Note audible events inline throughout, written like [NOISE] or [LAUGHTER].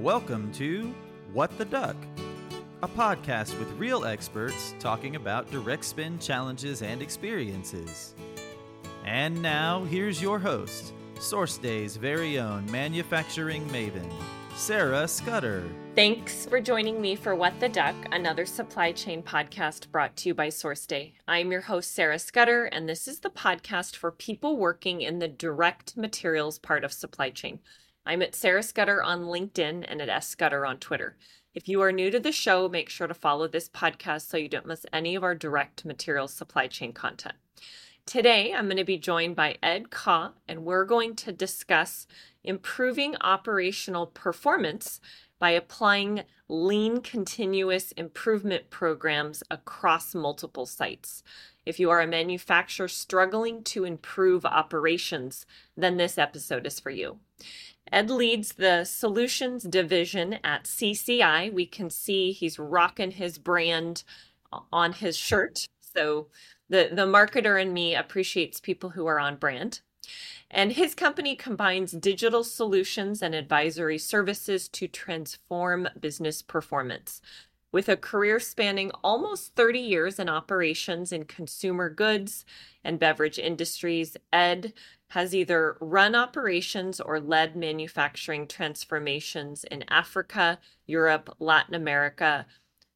Welcome to What the Duck, a podcast with real experts talking about direct spin challenges and experiences. And now, here's your host, SourceDay's very own manufacturing maven, Sarah Scudder. Thanks for joining me for What the Duck, another supply chain podcast brought to you by SourceDay. I'm your host, Sarah Scudder, and this is the podcast for people working in the direct materials part of supply chain. I'm at Sarah Scudder on LinkedIn and at S Scudder on Twitter. If you are new to the show, make sure to follow this podcast so you don't miss any of our direct materials supply chain content. Today, I'm going to be joined by Ed Koch, and we're going to discuss improving operational performance by applying lean continuous improvement programs across multiple sites. If you are a manufacturer struggling to improve operations, then this episode is for you. Ed leads the solutions division at CCI. We can see he's rocking his brand on his shirt. So the, the marketer in me appreciates people who are on brand. And his company combines digital solutions and advisory services to transform business performance. With a career spanning almost 30 years in operations in consumer goods and beverage industries, Ed has either run operations or led manufacturing transformations in Africa, Europe, Latin America,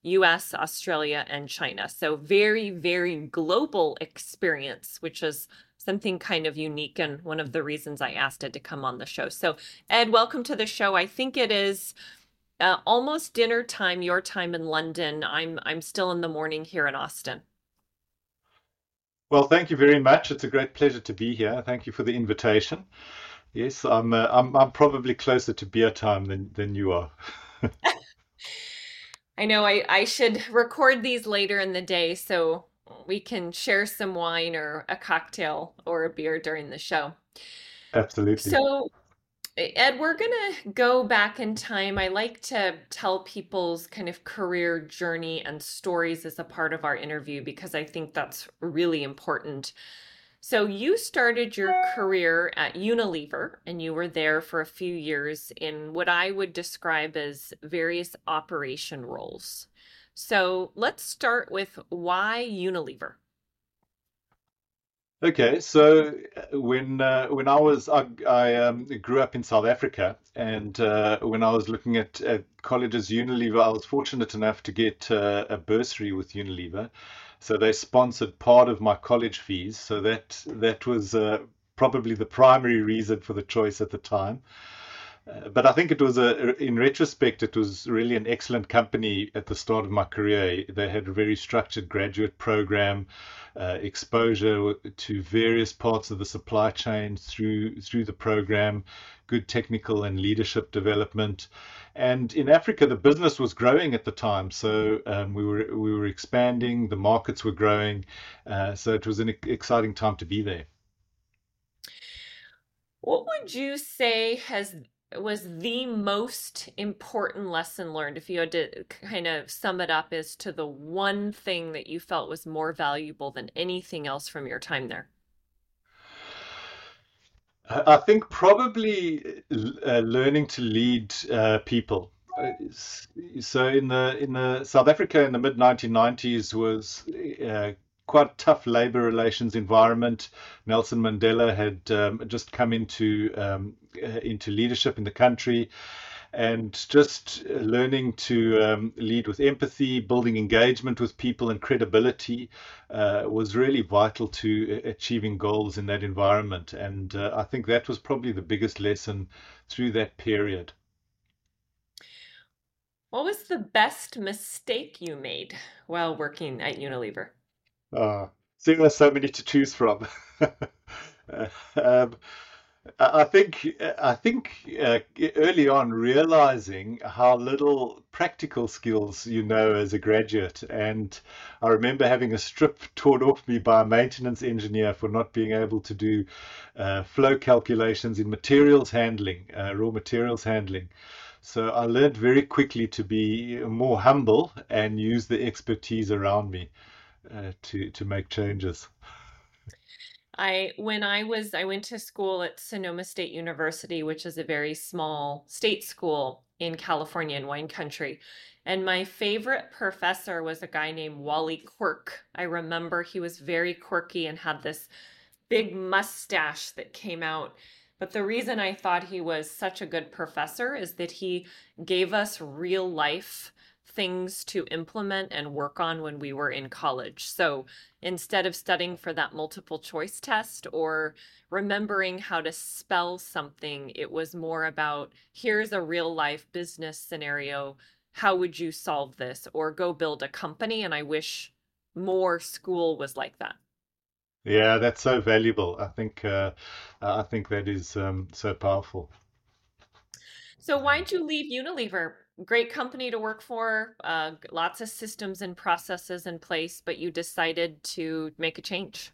US, Australia, and China. So, very, very global experience, which is something kind of unique and one of the reasons I asked Ed to come on the show. So, Ed, welcome to the show. I think it is uh, almost dinner time, your time in London. I'm I'm still in the morning here in Austin. Well, thank you very much. It's a great pleasure to be here. Thank you for the invitation. Yes, I'm uh, I'm, I'm probably closer to beer time than than you are. [LAUGHS] I know I, I should record these later in the day so we can share some wine or a cocktail or a beer during the show. Absolutely. So Ed, we're going to go back in time. I like to tell people's kind of career journey and stories as a part of our interview because I think that's really important. So, you started your career at Unilever and you were there for a few years in what I would describe as various operation roles. So, let's start with why Unilever? Okay, so uh, when uh, when I was I, I um, grew up in South Africa, and uh, when I was looking at, at colleges, Unilever, I was fortunate enough to get uh, a bursary with Unilever, so they sponsored part of my college fees. So that that was uh, probably the primary reason for the choice at the time. But I think it was a, in retrospect, it was really an excellent company at the start of my career. They had a very structured graduate program uh, exposure to various parts of the supply chain through through the program, good technical and leadership development. And in Africa, the business was growing at the time, so um, we were we were expanding. The markets were growing, uh, so it was an exciting time to be there. What would you say has was the most important lesson learned if you had to kind of sum it up as to the one thing that you felt was more valuable than anything else from your time there? I think probably uh, learning to lead uh, people. So in the in the south africa in the mid 1990s was uh, quite tough labor relations environment. Nelson Mandela had um, just come into um, uh, into leadership in the country, and just learning to um, lead with empathy, building engagement with people, and credibility uh, was really vital to achieving goals in that environment. And uh, I think that was probably the biggest lesson through that period. What was the best mistake you made while working at Unilever? Uh, seeing there's so many to choose from. [LAUGHS] um, I think I think uh, early on realizing how little practical skills you know as a graduate, and I remember having a strip torn off me by a maintenance engineer for not being able to do uh, flow calculations in materials handling, uh, raw materials handling. So I learned very quickly to be more humble and use the expertise around me uh, to to make changes. I when I was I went to school at Sonoma State University, which is a very small state school in California in wine country. And my favorite professor was a guy named Wally Quirk. I remember he was very quirky and had this big mustache that came out. But the reason I thought he was such a good professor is that he gave us real life things to implement and work on when we were in college. So instead of studying for that multiple choice test or remembering how to spell something, it was more about here's a real life business scenario. How would you solve this? Or go build a company. And I wish more school was like that. Yeah, that's so valuable. I think uh, I think that is um, so powerful. So why'd you leave Unilever? Great company to work for, uh, lots of systems and processes in place, but you decided to make a change.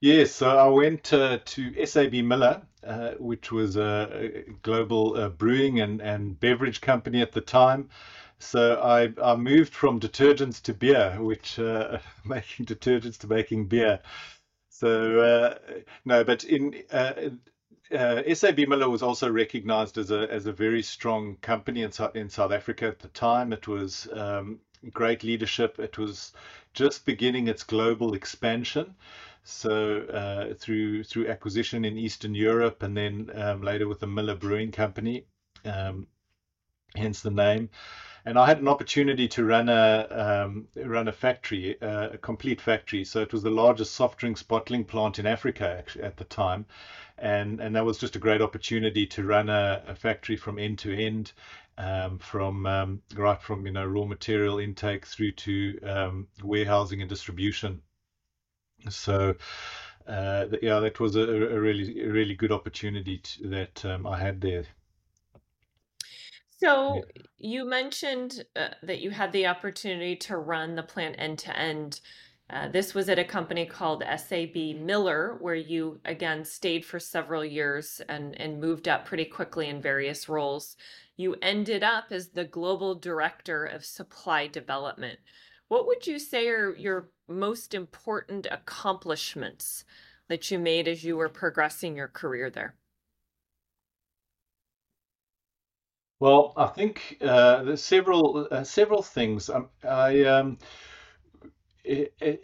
Yes, so I went uh, to SAB Miller, uh, which was a global uh, brewing and, and beverage company at the time. So I, I moved from detergents to beer, which uh, [LAUGHS] making detergents to making beer. So uh, no, but in uh, SAB Miller was also recognized as a as a very strong company in in South Africa at the time. It was um, great leadership. It was just beginning its global expansion. So uh, through through acquisition in Eastern Europe, and then um, later with the Miller Brewing Company, um, hence the name and I had an opportunity to run a um, run a factory, uh, a complete factory. So it was the largest soft drinks bottling plant in Africa at the time, and and that was just a great opportunity to run a, a factory from end to end, um, from um, right from you know raw material intake through to um, warehousing and distribution. So. Uh, yeah, that was a, a really, really good opportunity to, that um, I had there. So you mentioned uh, that you had the opportunity to run the plant end to end. Uh, this was at a company called SAB Miller, where you again stayed for several years and, and moved up pretty quickly in various roles. You ended up as the global director of supply development. What would you say are your most important accomplishments that you made as you were progressing your career there? Well, I think uh, there's several uh, several things. Um, I um,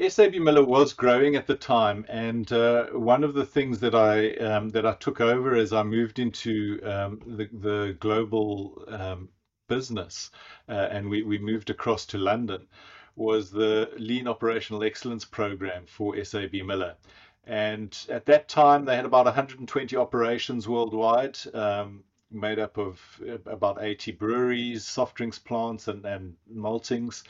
SAB Miller was growing at the time, and uh, one of the things that I um, that I took over as I moved into um, the the global um, business, uh, and we we moved across to London, was the Lean Operational Excellence program for SAB Miller. And at that time, they had about 120 operations worldwide. Um, made up of uh, about 80 breweries, soft drinks plants, and, and maltings.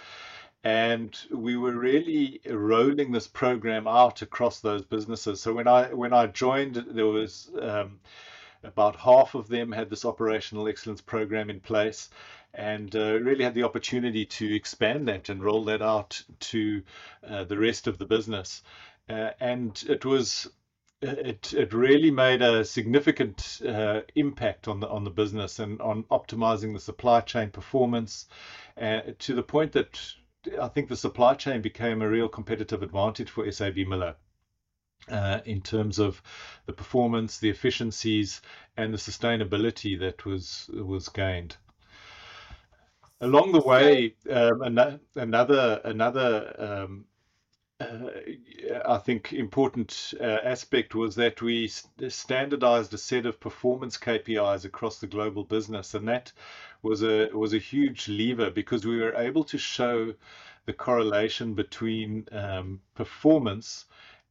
And we were really rolling this program out across those businesses. So when I when I joined, there was um, about half of them had this operational excellence program in place, and uh, really had the opportunity to expand that and roll that out to uh, the rest of the business. Uh, and it was it it really made a significant uh, impact on the on the business and on optimizing the supply chain performance, uh, to the point that I think the supply chain became a real competitive advantage for SAB Miller. Uh, in terms of the performance, the efficiencies, and the sustainability that was was gained. Along the way, um, another another um, I think important uh, aspect was that we standardized a set of performance KPIs across the global business, and that was a was a huge lever because we were able to show the correlation between um, performance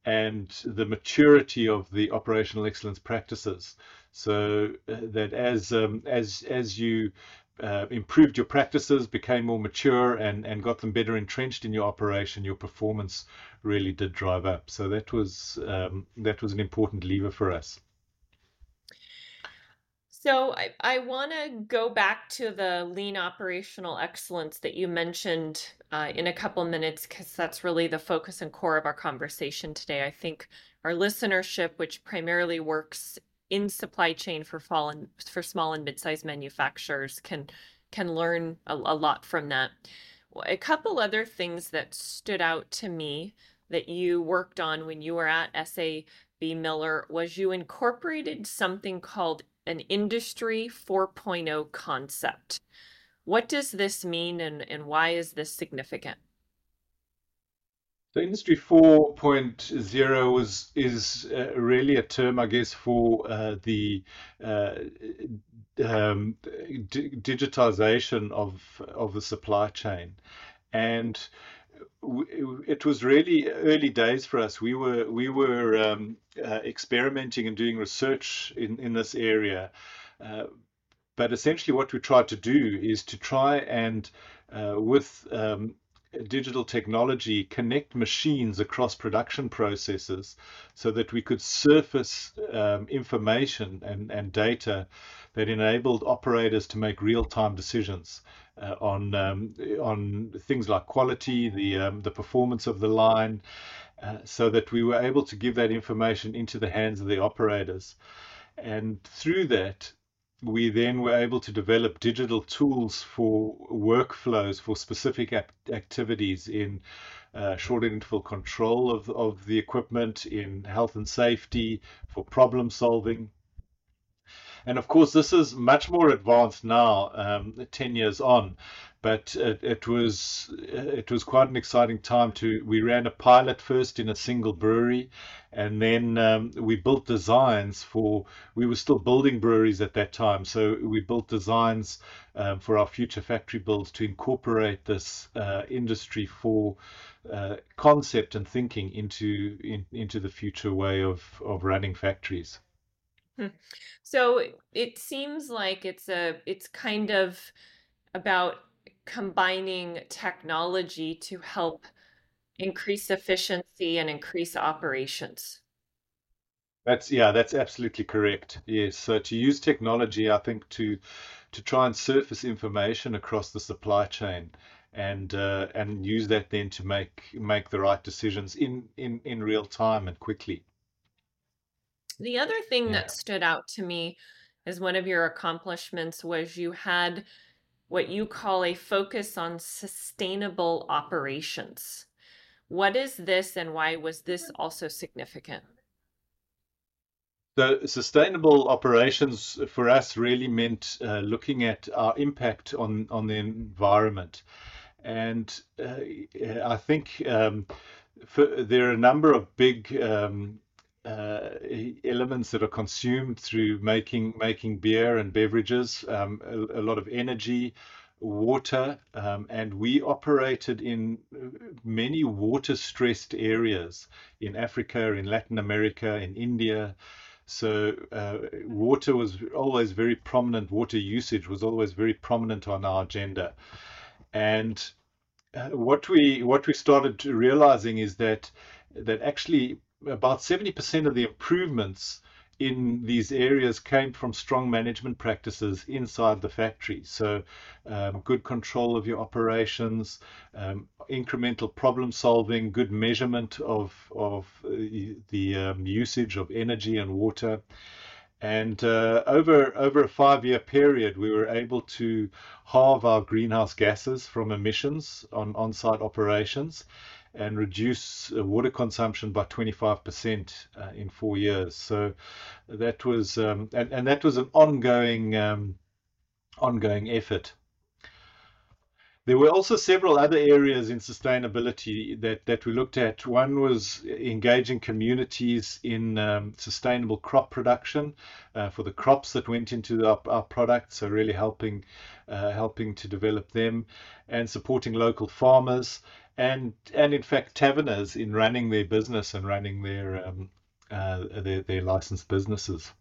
and the maturity of the operational excellence practices. So uh, that as um, as as you uh, improved your practices, became more mature, and, and got them better entrenched in your operation, your performance really did drive up. So that was um, that was an important lever for us. So I, I want to go back to the lean operational excellence that you mentioned uh, in a couple minutes because that's really the focus and core of our conversation today. I think our listenership, which primarily works in supply chain for fall and for small and mid-sized manufacturers can can learn a, a lot from that. A couple other things that stood out to me that you worked on when you were at SAB Miller was you incorporated something called an Industry 4.0 concept. What does this mean and, and why is this significant? So Industry 4.0 was is uh, really a term, I guess, for uh, the uh, um, digitization of of the supply chain, and it was really early days for us. We were we were um, uh, experimenting and doing research in in this area, uh, but essentially what we tried to do is to try and uh, with um, digital technology connect machines across production processes so that we could surface um, information and, and data that enabled operators to make real-time decisions uh, on um, on things like quality, the um, the performance of the line, uh, so that we were able to give that information into the hands of the operators, and through that we then were able to develop digital tools for workflows for specific activities in uh, short interval control of, of the equipment, in health and safety, for problem solving. And of course, this is much more advanced now, um, 10 years on. But it, it, was it was quite an exciting time to. We ran a pilot first in a single brewery, and then um, we built designs for. We were still building breweries at that time, so we built designs um, for our future factory builds to incorporate this uh, industry for uh, concept and thinking into in, into the future way of of running factories. Hmm. So it seems like it's a it's kind of about combining technology to help increase efficiency and increase operations. That's yeah, that's absolutely correct. Yes, so to use technology, I think to to try and surface information across the supply chain and uh, and use that then to make make the right decisions in in in real time and quickly. The other thing that stood out to me as one of your accomplishments was you had what you call a focus on sustainable operations. What is this and why was this also significant? The sustainable operations for us really meant uh, looking at our impact on, on the environment. And uh, I think um, for, there are a number of big um, uh, elements that are consumed through making making beer and beverages, um, a, a, lot of energy, water, um, and we operated in many water stressed areas in Africa, in Latin America, in India. So uh, water was always very prominent. Water usage was always very prominent on our agenda, and uh, what we what we started realizing is that that actually about 70% of the improvements in these areas came from strong management practices inside the factory. So, um, good control of your operations, um, incremental problem solving, good measurement of of uh, the um, usage of energy and water. And uh, over over a five year period, we were able to halve our greenhouse gases from emissions on on site operations and reduce uh, water consumption by 25% uh, in four years. So that was um, and, and that was an ongoing um, ongoing effort. There were also several other areas in sustainability that, that we looked at. One was engaging communities in um, sustainable crop production uh, for the crops that went into our, our products, so really helping uh, helping to develop them and supporting local farmers and and in fact taverners in running their business and running their um, uh, their, their licensed businesses.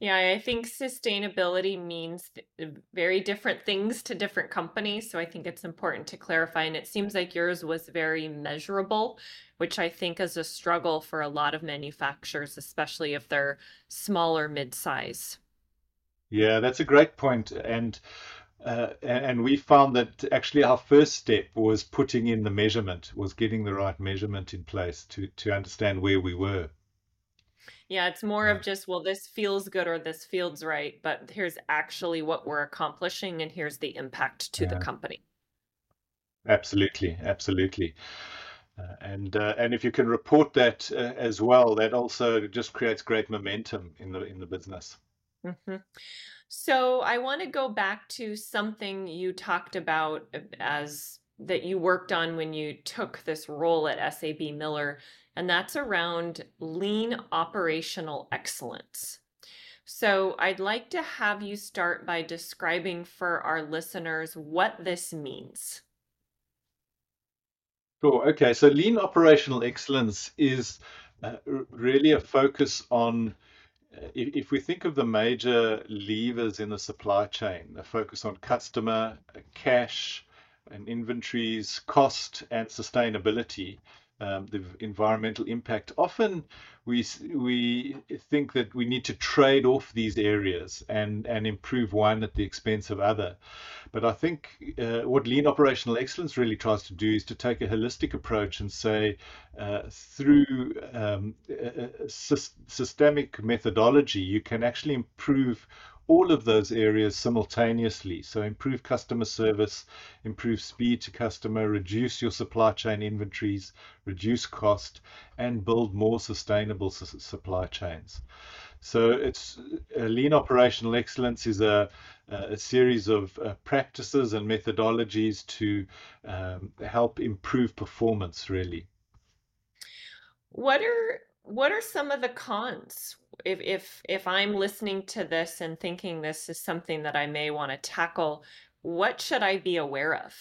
Yeah, I think sustainability means very different things to different companies. So I think it's important to clarify. And it seems like yours was very measurable, which I think is a struggle for a lot of manufacturers, especially if they're smaller mid size. Yeah, that's a great point. And uh, and we found that actually our first step was putting in the measurement, was getting the right measurement in place to to understand where we were. Yeah, it's more of just, well, this feels good or this feels right, but here's actually what we're accomplishing and here's the impact to yeah. the company. Absolutely, absolutely. Uh, and uh, and if you can report that uh, as well, that also just creates great momentum in the in the business. Mm-hmm. So I want to go back to something you talked about as that you worked on when you took this role at SAB Miller, and that's around lean operational excellence. So I'd like to have you start by describing for our listeners what this means. Sure. Okay. So lean operational excellence is uh, really a focus on uh, if, we think of the major levers in the supply chain, the focus on customer, uh, cash, and inventories, cost, and sustainability, um, the environmental impact. Often we we think that we need to trade off these areas and and improve one at the expense of other. But I think uh, what lean operational excellence really tries to do is to take a holistic approach and say uh, through um, systemic methodology you can actually improve all of those areas simultaneously. So improve customer service, improve speed to customer, reduce your supply chain inventories, reduce cost, and build more sustainable su- supply chains. So it's uh, lean operational excellence is a, a series of uh, practices and methodologies to um, help improve performance really. What are what are some of the cons? If if if i'm listening to this and thinking this is something that i may want to tackle what should i be aware of?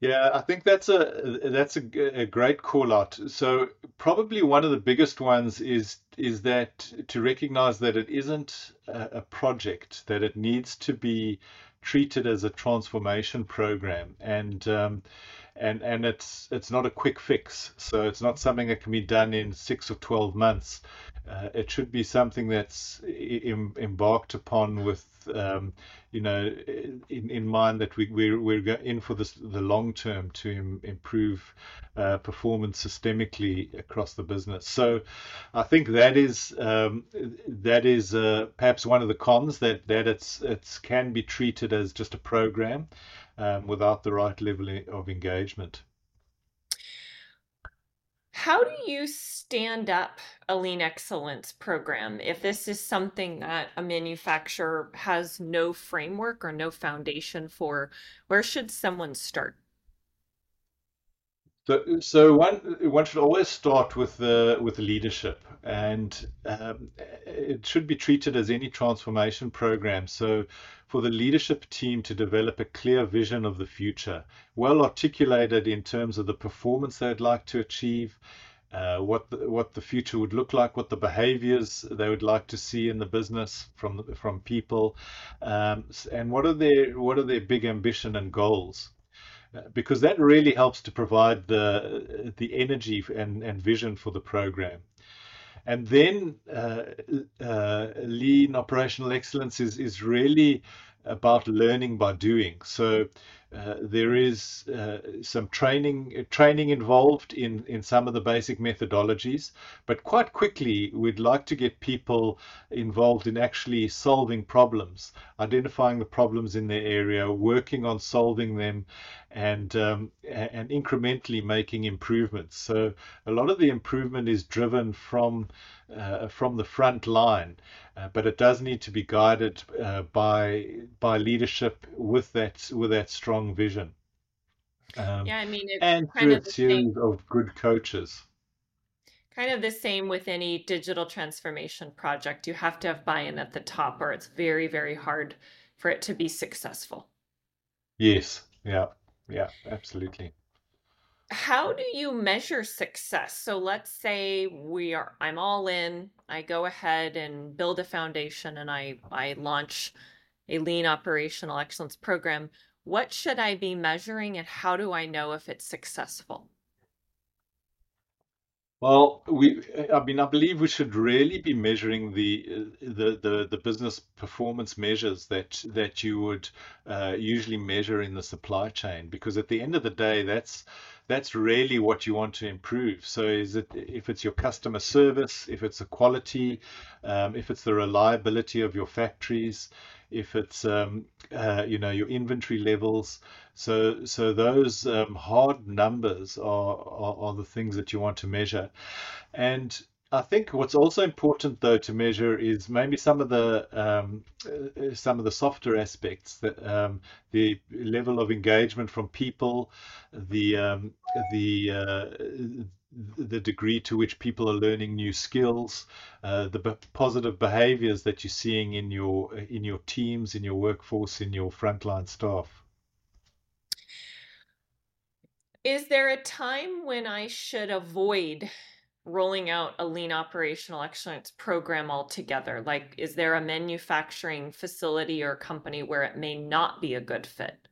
Yeah i think that's a that's a, a great call out. So probably one of the biggest ones is is that to recognize that it isn't a, a project that it needs to be treated as a transformation program. And um, and and it's it's not a quick fix. So it's not something that can be done in six or twelve months. Uh, it should be something that's Im- embarked upon with um, you know in, in mind that we we're, we're in for this, the long term to Im- improve uh, performance systemically across the business. So I think that is um, that is uh, perhaps one of the cons that that it's it's can be treated as just a program um, without the right level of engagement. How do you stand up a lean excellence program if this is something that a manufacturer has no framework or no foundation for? Where should someone start? So, so one one should always start with the with the leadership, and um, it should be treated as any transformation program. So, for the leadership team to develop a clear vision of the future, well articulated in terms of the performance they'd like to achieve, uh, what the, what the future would look like, what the behaviors they would like to see in the business from from people, um, and what are their what are their big ambition and goals because that really helps to provide the the energy and, and vision for the program. And then uh, uh, lean operational excellence is, is really about learning by doing. So uh, there is uh, some training training involved in, in some of the basic methodologies, but quite quickly we'd like to get people involved in actually solving problems, identifying the problems in their area, working on solving them, and um, and incrementally making improvements. So a lot of the improvement is driven from uh, from the front line, uh, but it does need to be guided uh, by by leadership with that with that strong vision. Um, yeah, I mean, and through a series of good coaches. Kind of the same with any digital transformation project. You have to have buy-in at the top, or it's very, very hard for it to be successful. Yes. Yeah. Yeah. Absolutely how do you measure success so let's say we are i'm all in i go ahead and build a foundation and i i launch a lean operational excellence program what should i be measuring and how do i know if it's successful well, we, I mean, I believe we should really be measuring the the the, the business performance measures that that you would uh, usually measure in the supply chain, because at the end of the day, that's that's really what you want to improve. So is it if it's your customer service, if it's the quality, um, if it's the reliability of your factories, if it's um, uh, you know your inventory levels. So so those um, hard numbers are, are are the things that you want to measure, and I think what's also important though to measure is maybe some of the um, uh, some of the softer aspects that um, the level of engagement from people, the um, the uh, the degree to which people are learning new skills, uh, the b- positive behaviors that you're seeing in your in your teams, in your workforce, in your frontline staff. Is there a time when I should avoid rolling out a lean operational excellence program altogether? Like, is there a manufacturing facility or company where it may not be a good fit?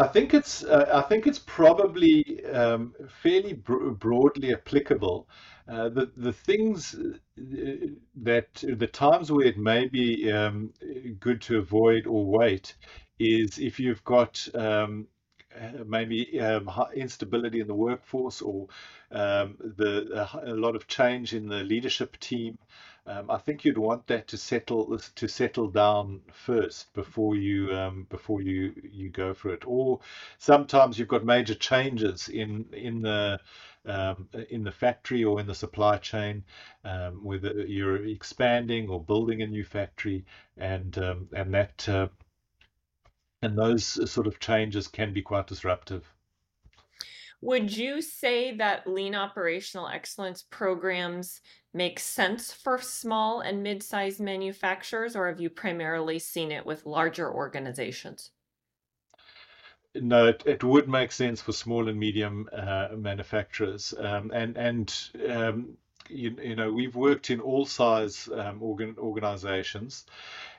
I think it's uh, I think it's probably um, fairly bro broadly applicable. Uh, the the things uh, that the times where it may be um, good to avoid or wait is if you've got um, maybe um, instability in the workforce or um, the a, a, lot of change in the leadership team. Um, I think you'd want that to settle to settle down first before you um, before you you go for it. Or sometimes you've got major changes in in the um, in the factory or in the supply chain, um, whether you're expanding or building a new factory, and um, and that uh, and those sort of changes can be quite disruptive. Would you say that lean operational excellence programs make sense for small and mid sized manufacturers, or have you primarily seen it with larger organizations? No, it, it would make sense for small and medium uh, manufacturers. Um, and and um, you, you, know, we've worked in all size um, organ, organizations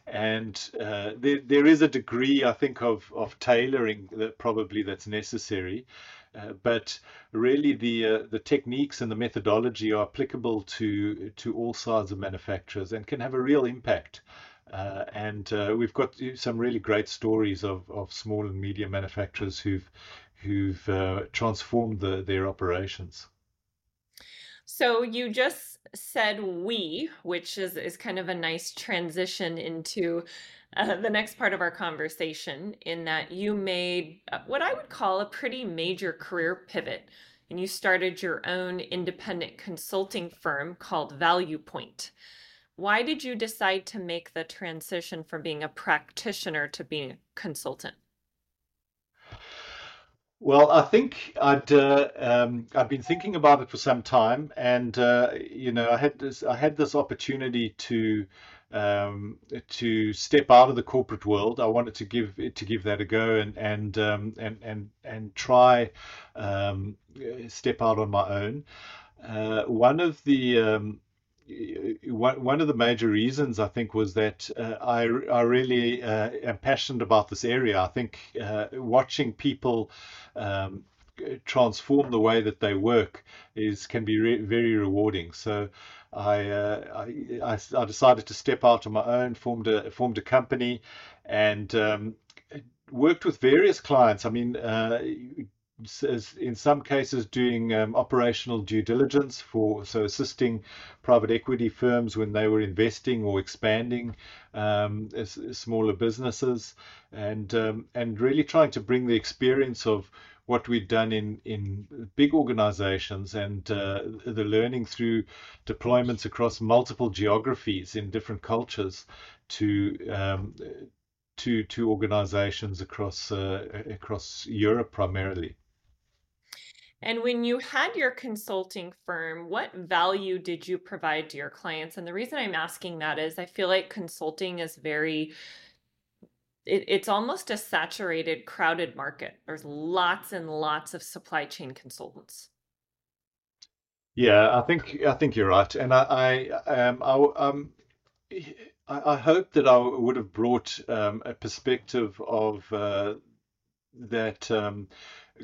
and uh, there, there is a degree, I think, of, of tailoring that probably that's necessary. Uh, but really, the uh, the techniques and the methodology are applicable to to all sides of manufacturers and can have a real impact. Uh, and uh, we've got some really great stories of, of small and medium manufacturers who've who've uh, transformed the, their operations. So you just said we, which is, is kind of a nice transition into uh, the next part of our conversation, in that you made uh, what I would call a pretty major career pivot. And you started your own independent consulting firm called Value Point. Why did you decide to make the transition from being a practitioner to being a consultant? Well, I think I'd uh, um, I've been thinking about it for some time, and uh, you know, I had this I had this opportunity to um, to step out of the corporate world. I wanted to give to give that a go and and um, and and and try um, step out on my own. Uh, one of the um, one of the major reasons I think was that uh, I, I really uh, am passionate about this area. I think uh, watching people um, transform the way that they work is can be re- very rewarding. So I, uh, I, I decided to step out on my own, formed a formed a company, and um, worked with various clients. I mean, uh, in some cases doing um, operational due diligence for so assisting private equity firms when they were investing or expanding um, as, as smaller businesses and um, and really trying to bring the experience of what we'd done in in big organizations and uh, the learning through deployments across multiple geographies in different cultures to um, to to organizations across uh, across Europe primarily. And when you had your consulting firm, what value did you provide to your clients? And the reason I'm asking that is I feel like consulting is very it, it's almost a saturated, crowded market. There's lots and lots of supply chain consultants. Yeah, I think I think you're right, and I, I um, I, um, I, I hope that I would have brought um, a perspective of uh, that um,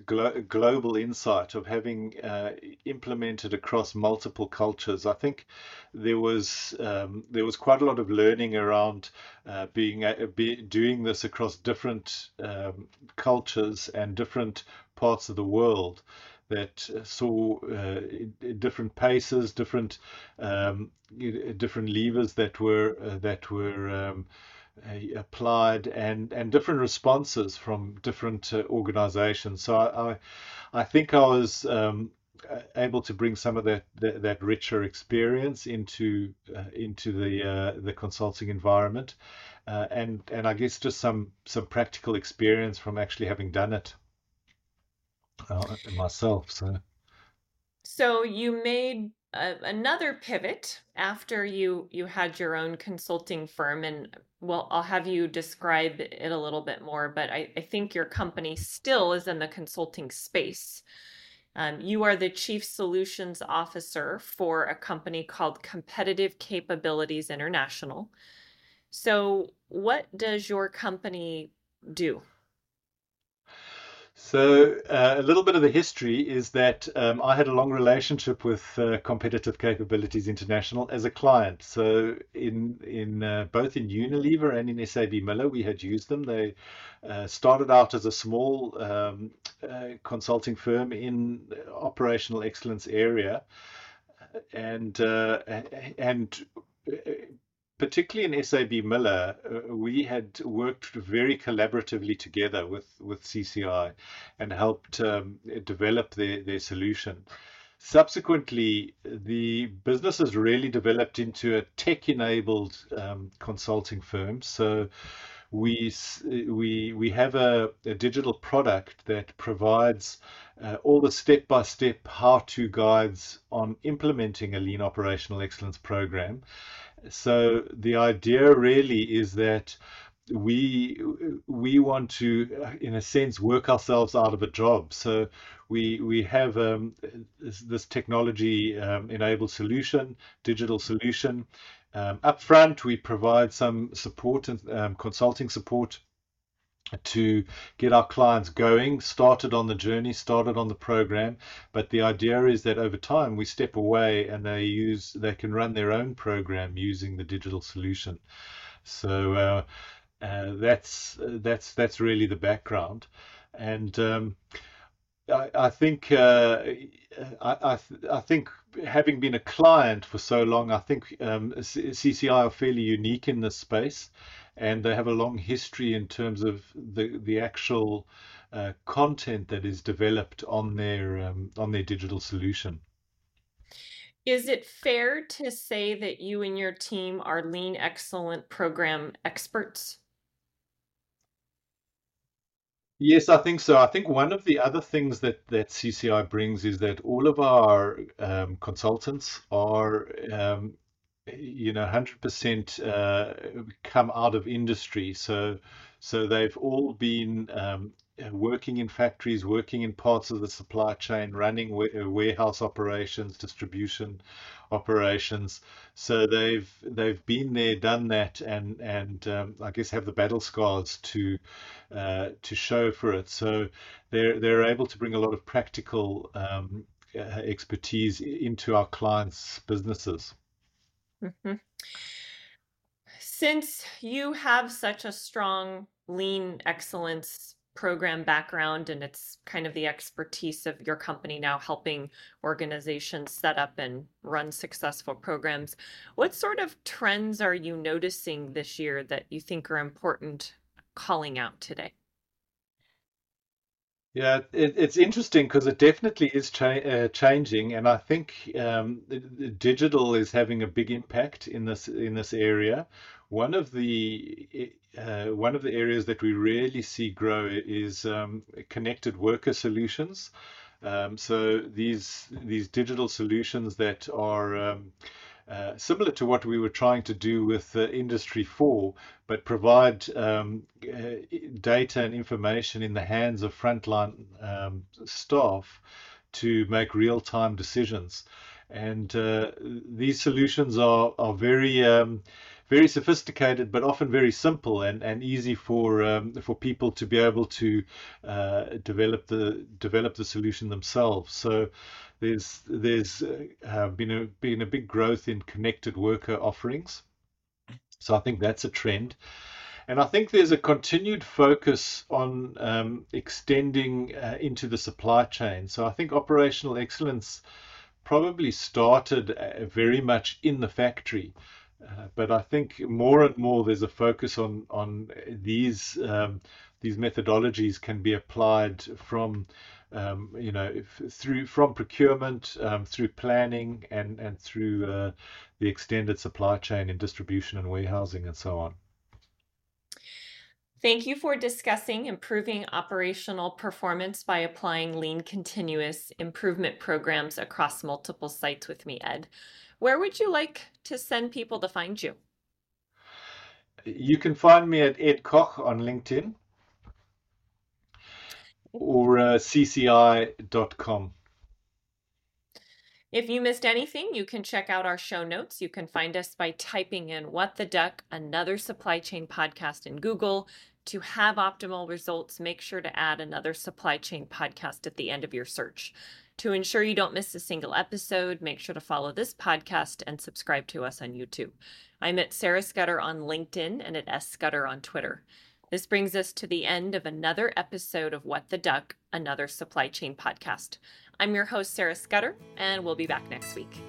glo- global insight of having uh, implemented across multiple cultures. I think there was um, there was quite a lot of learning around uh, being be, doing this across different um, cultures and different parts of the world that saw uh, different paces, different um, different levers that were uh, that were um, uh, applied, and and different responses from different uh, organisations. So I, I, I think I was. Um, able to bring some of that, that, that richer experience into uh, into the uh, the consulting environment, and and I guess just some some practical experience from actually having done it uh, myself. So, so you made another pivot after you you had your own consulting firm, and well, I'll have you describe it a little bit more. But I, I think your company still is in the consulting space. Um, you are the chief solutions officer for a company called Competitive Capabilities International. So, what does your company do? So, uh, a little bit of the history is that um, I had a long relationship with uh, Competitive Capabilities International as a client. So, in in uh, both in Unilever and in SAB Miller, we had used them. They uh, started out as a small um, uh, consulting firm in operational excellence area, and uh, and particularly in SAB Miller, uh, we had worked very collaboratively together with, with CCI and helped um, develop their, their solution. Subsequently, the business has really developed into a tech enabled um, consulting firm. So we, we, we have a, a digital product that provides uh, all the step by step how to guides on implementing a lean operational excellence program so the idea really is that we we want to, in a sense, work ourselves out of a job. So we we have um, this, technology um, enabled solution, digital solution. Um, up front, we provide some support and um, consulting support to get our clients going, started on the journey, started on the program. But the idea is that over time we step away and they use they can run their own program using the digital solution. So uh, uh, that's that's that's really the background, and um, I, I, think uh, I, I, I think having been a client for so long, I think um, CCI are fairly unique in this space and they have a long history in terms of the the actual uh, content that is developed on their um, on their digital solution. Is it fair to say that you and your team are lean excellent program experts? Yes, I think so. I think one of the other things that, that CCI brings is that all of our um, consultants are um, you know, 100% uh, come out of industry. So, so they've all been um, working in factories, working in parts of the supply chain, running uh, warehouse operations, distribution operations. So they've they've been there, done that, and and um, I guess have the battle scars to uh, to show for it. So they're they're able to bring a lot of practical um, uh, expertise into our clients' businesses. Mm-hmm. Since you have such a strong lean excellence program background and it's kind of the expertise of your company now helping organizations set up and run successful programs, what sort of trends are you noticing this year that you think are important calling out today? Yeah, it, it's interesting because it definitely is cha- uh, changing, and I think um, digital is having a big impact in this in this area. One of the uh, one of the areas that we really see grow is um, connected worker solutions. Um, so these these digital solutions that are um, uh, similar to what we were trying to do with uh, Industry 4, but provide um, uh, data and information in the hands of frontline um, staff to make real time decisions. And uh, these solutions are, are very, um, very sophisticated, but often very simple and, and easy for um, for people to be able to uh, develop the develop the solution themselves. So there's there's uh, been a been a big growth in connected worker offerings. So I think that's a trend. And I think there's a continued focus on um, extending uh, into the supply chain. So I think operational excellence probably started uh, very much in the factory. Uh, but I think more and more there's a focus on on these um, these methodologies can be applied from um, you know if, through from procurement um, through planning and and through uh, the extended supply chain and distribution and warehousing and so on. Thank you for discussing improving operational performance by applying lean continuous improvement programs across multiple sites with me, Ed. Where would you like to send people to find you? You can find me at Ed Koch on LinkedIn or uh, cci.com. If you missed anything, you can check out our show notes. You can find us by typing in What the Duck, another supply chain podcast in Google. To have optimal results, make sure to add another supply chain podcast at the end of your search. To ensure you don't miss a single episode, make sure to follow this podcast and subscribe to us on YouTube. I'm at Sarah Scudder on LinkedIn and at S Scudder on Twitter. This brings us to the end of another episode of What the Duck, another supply chain podcast. I'm your host, Sarah Scudder, and we'll be back next week.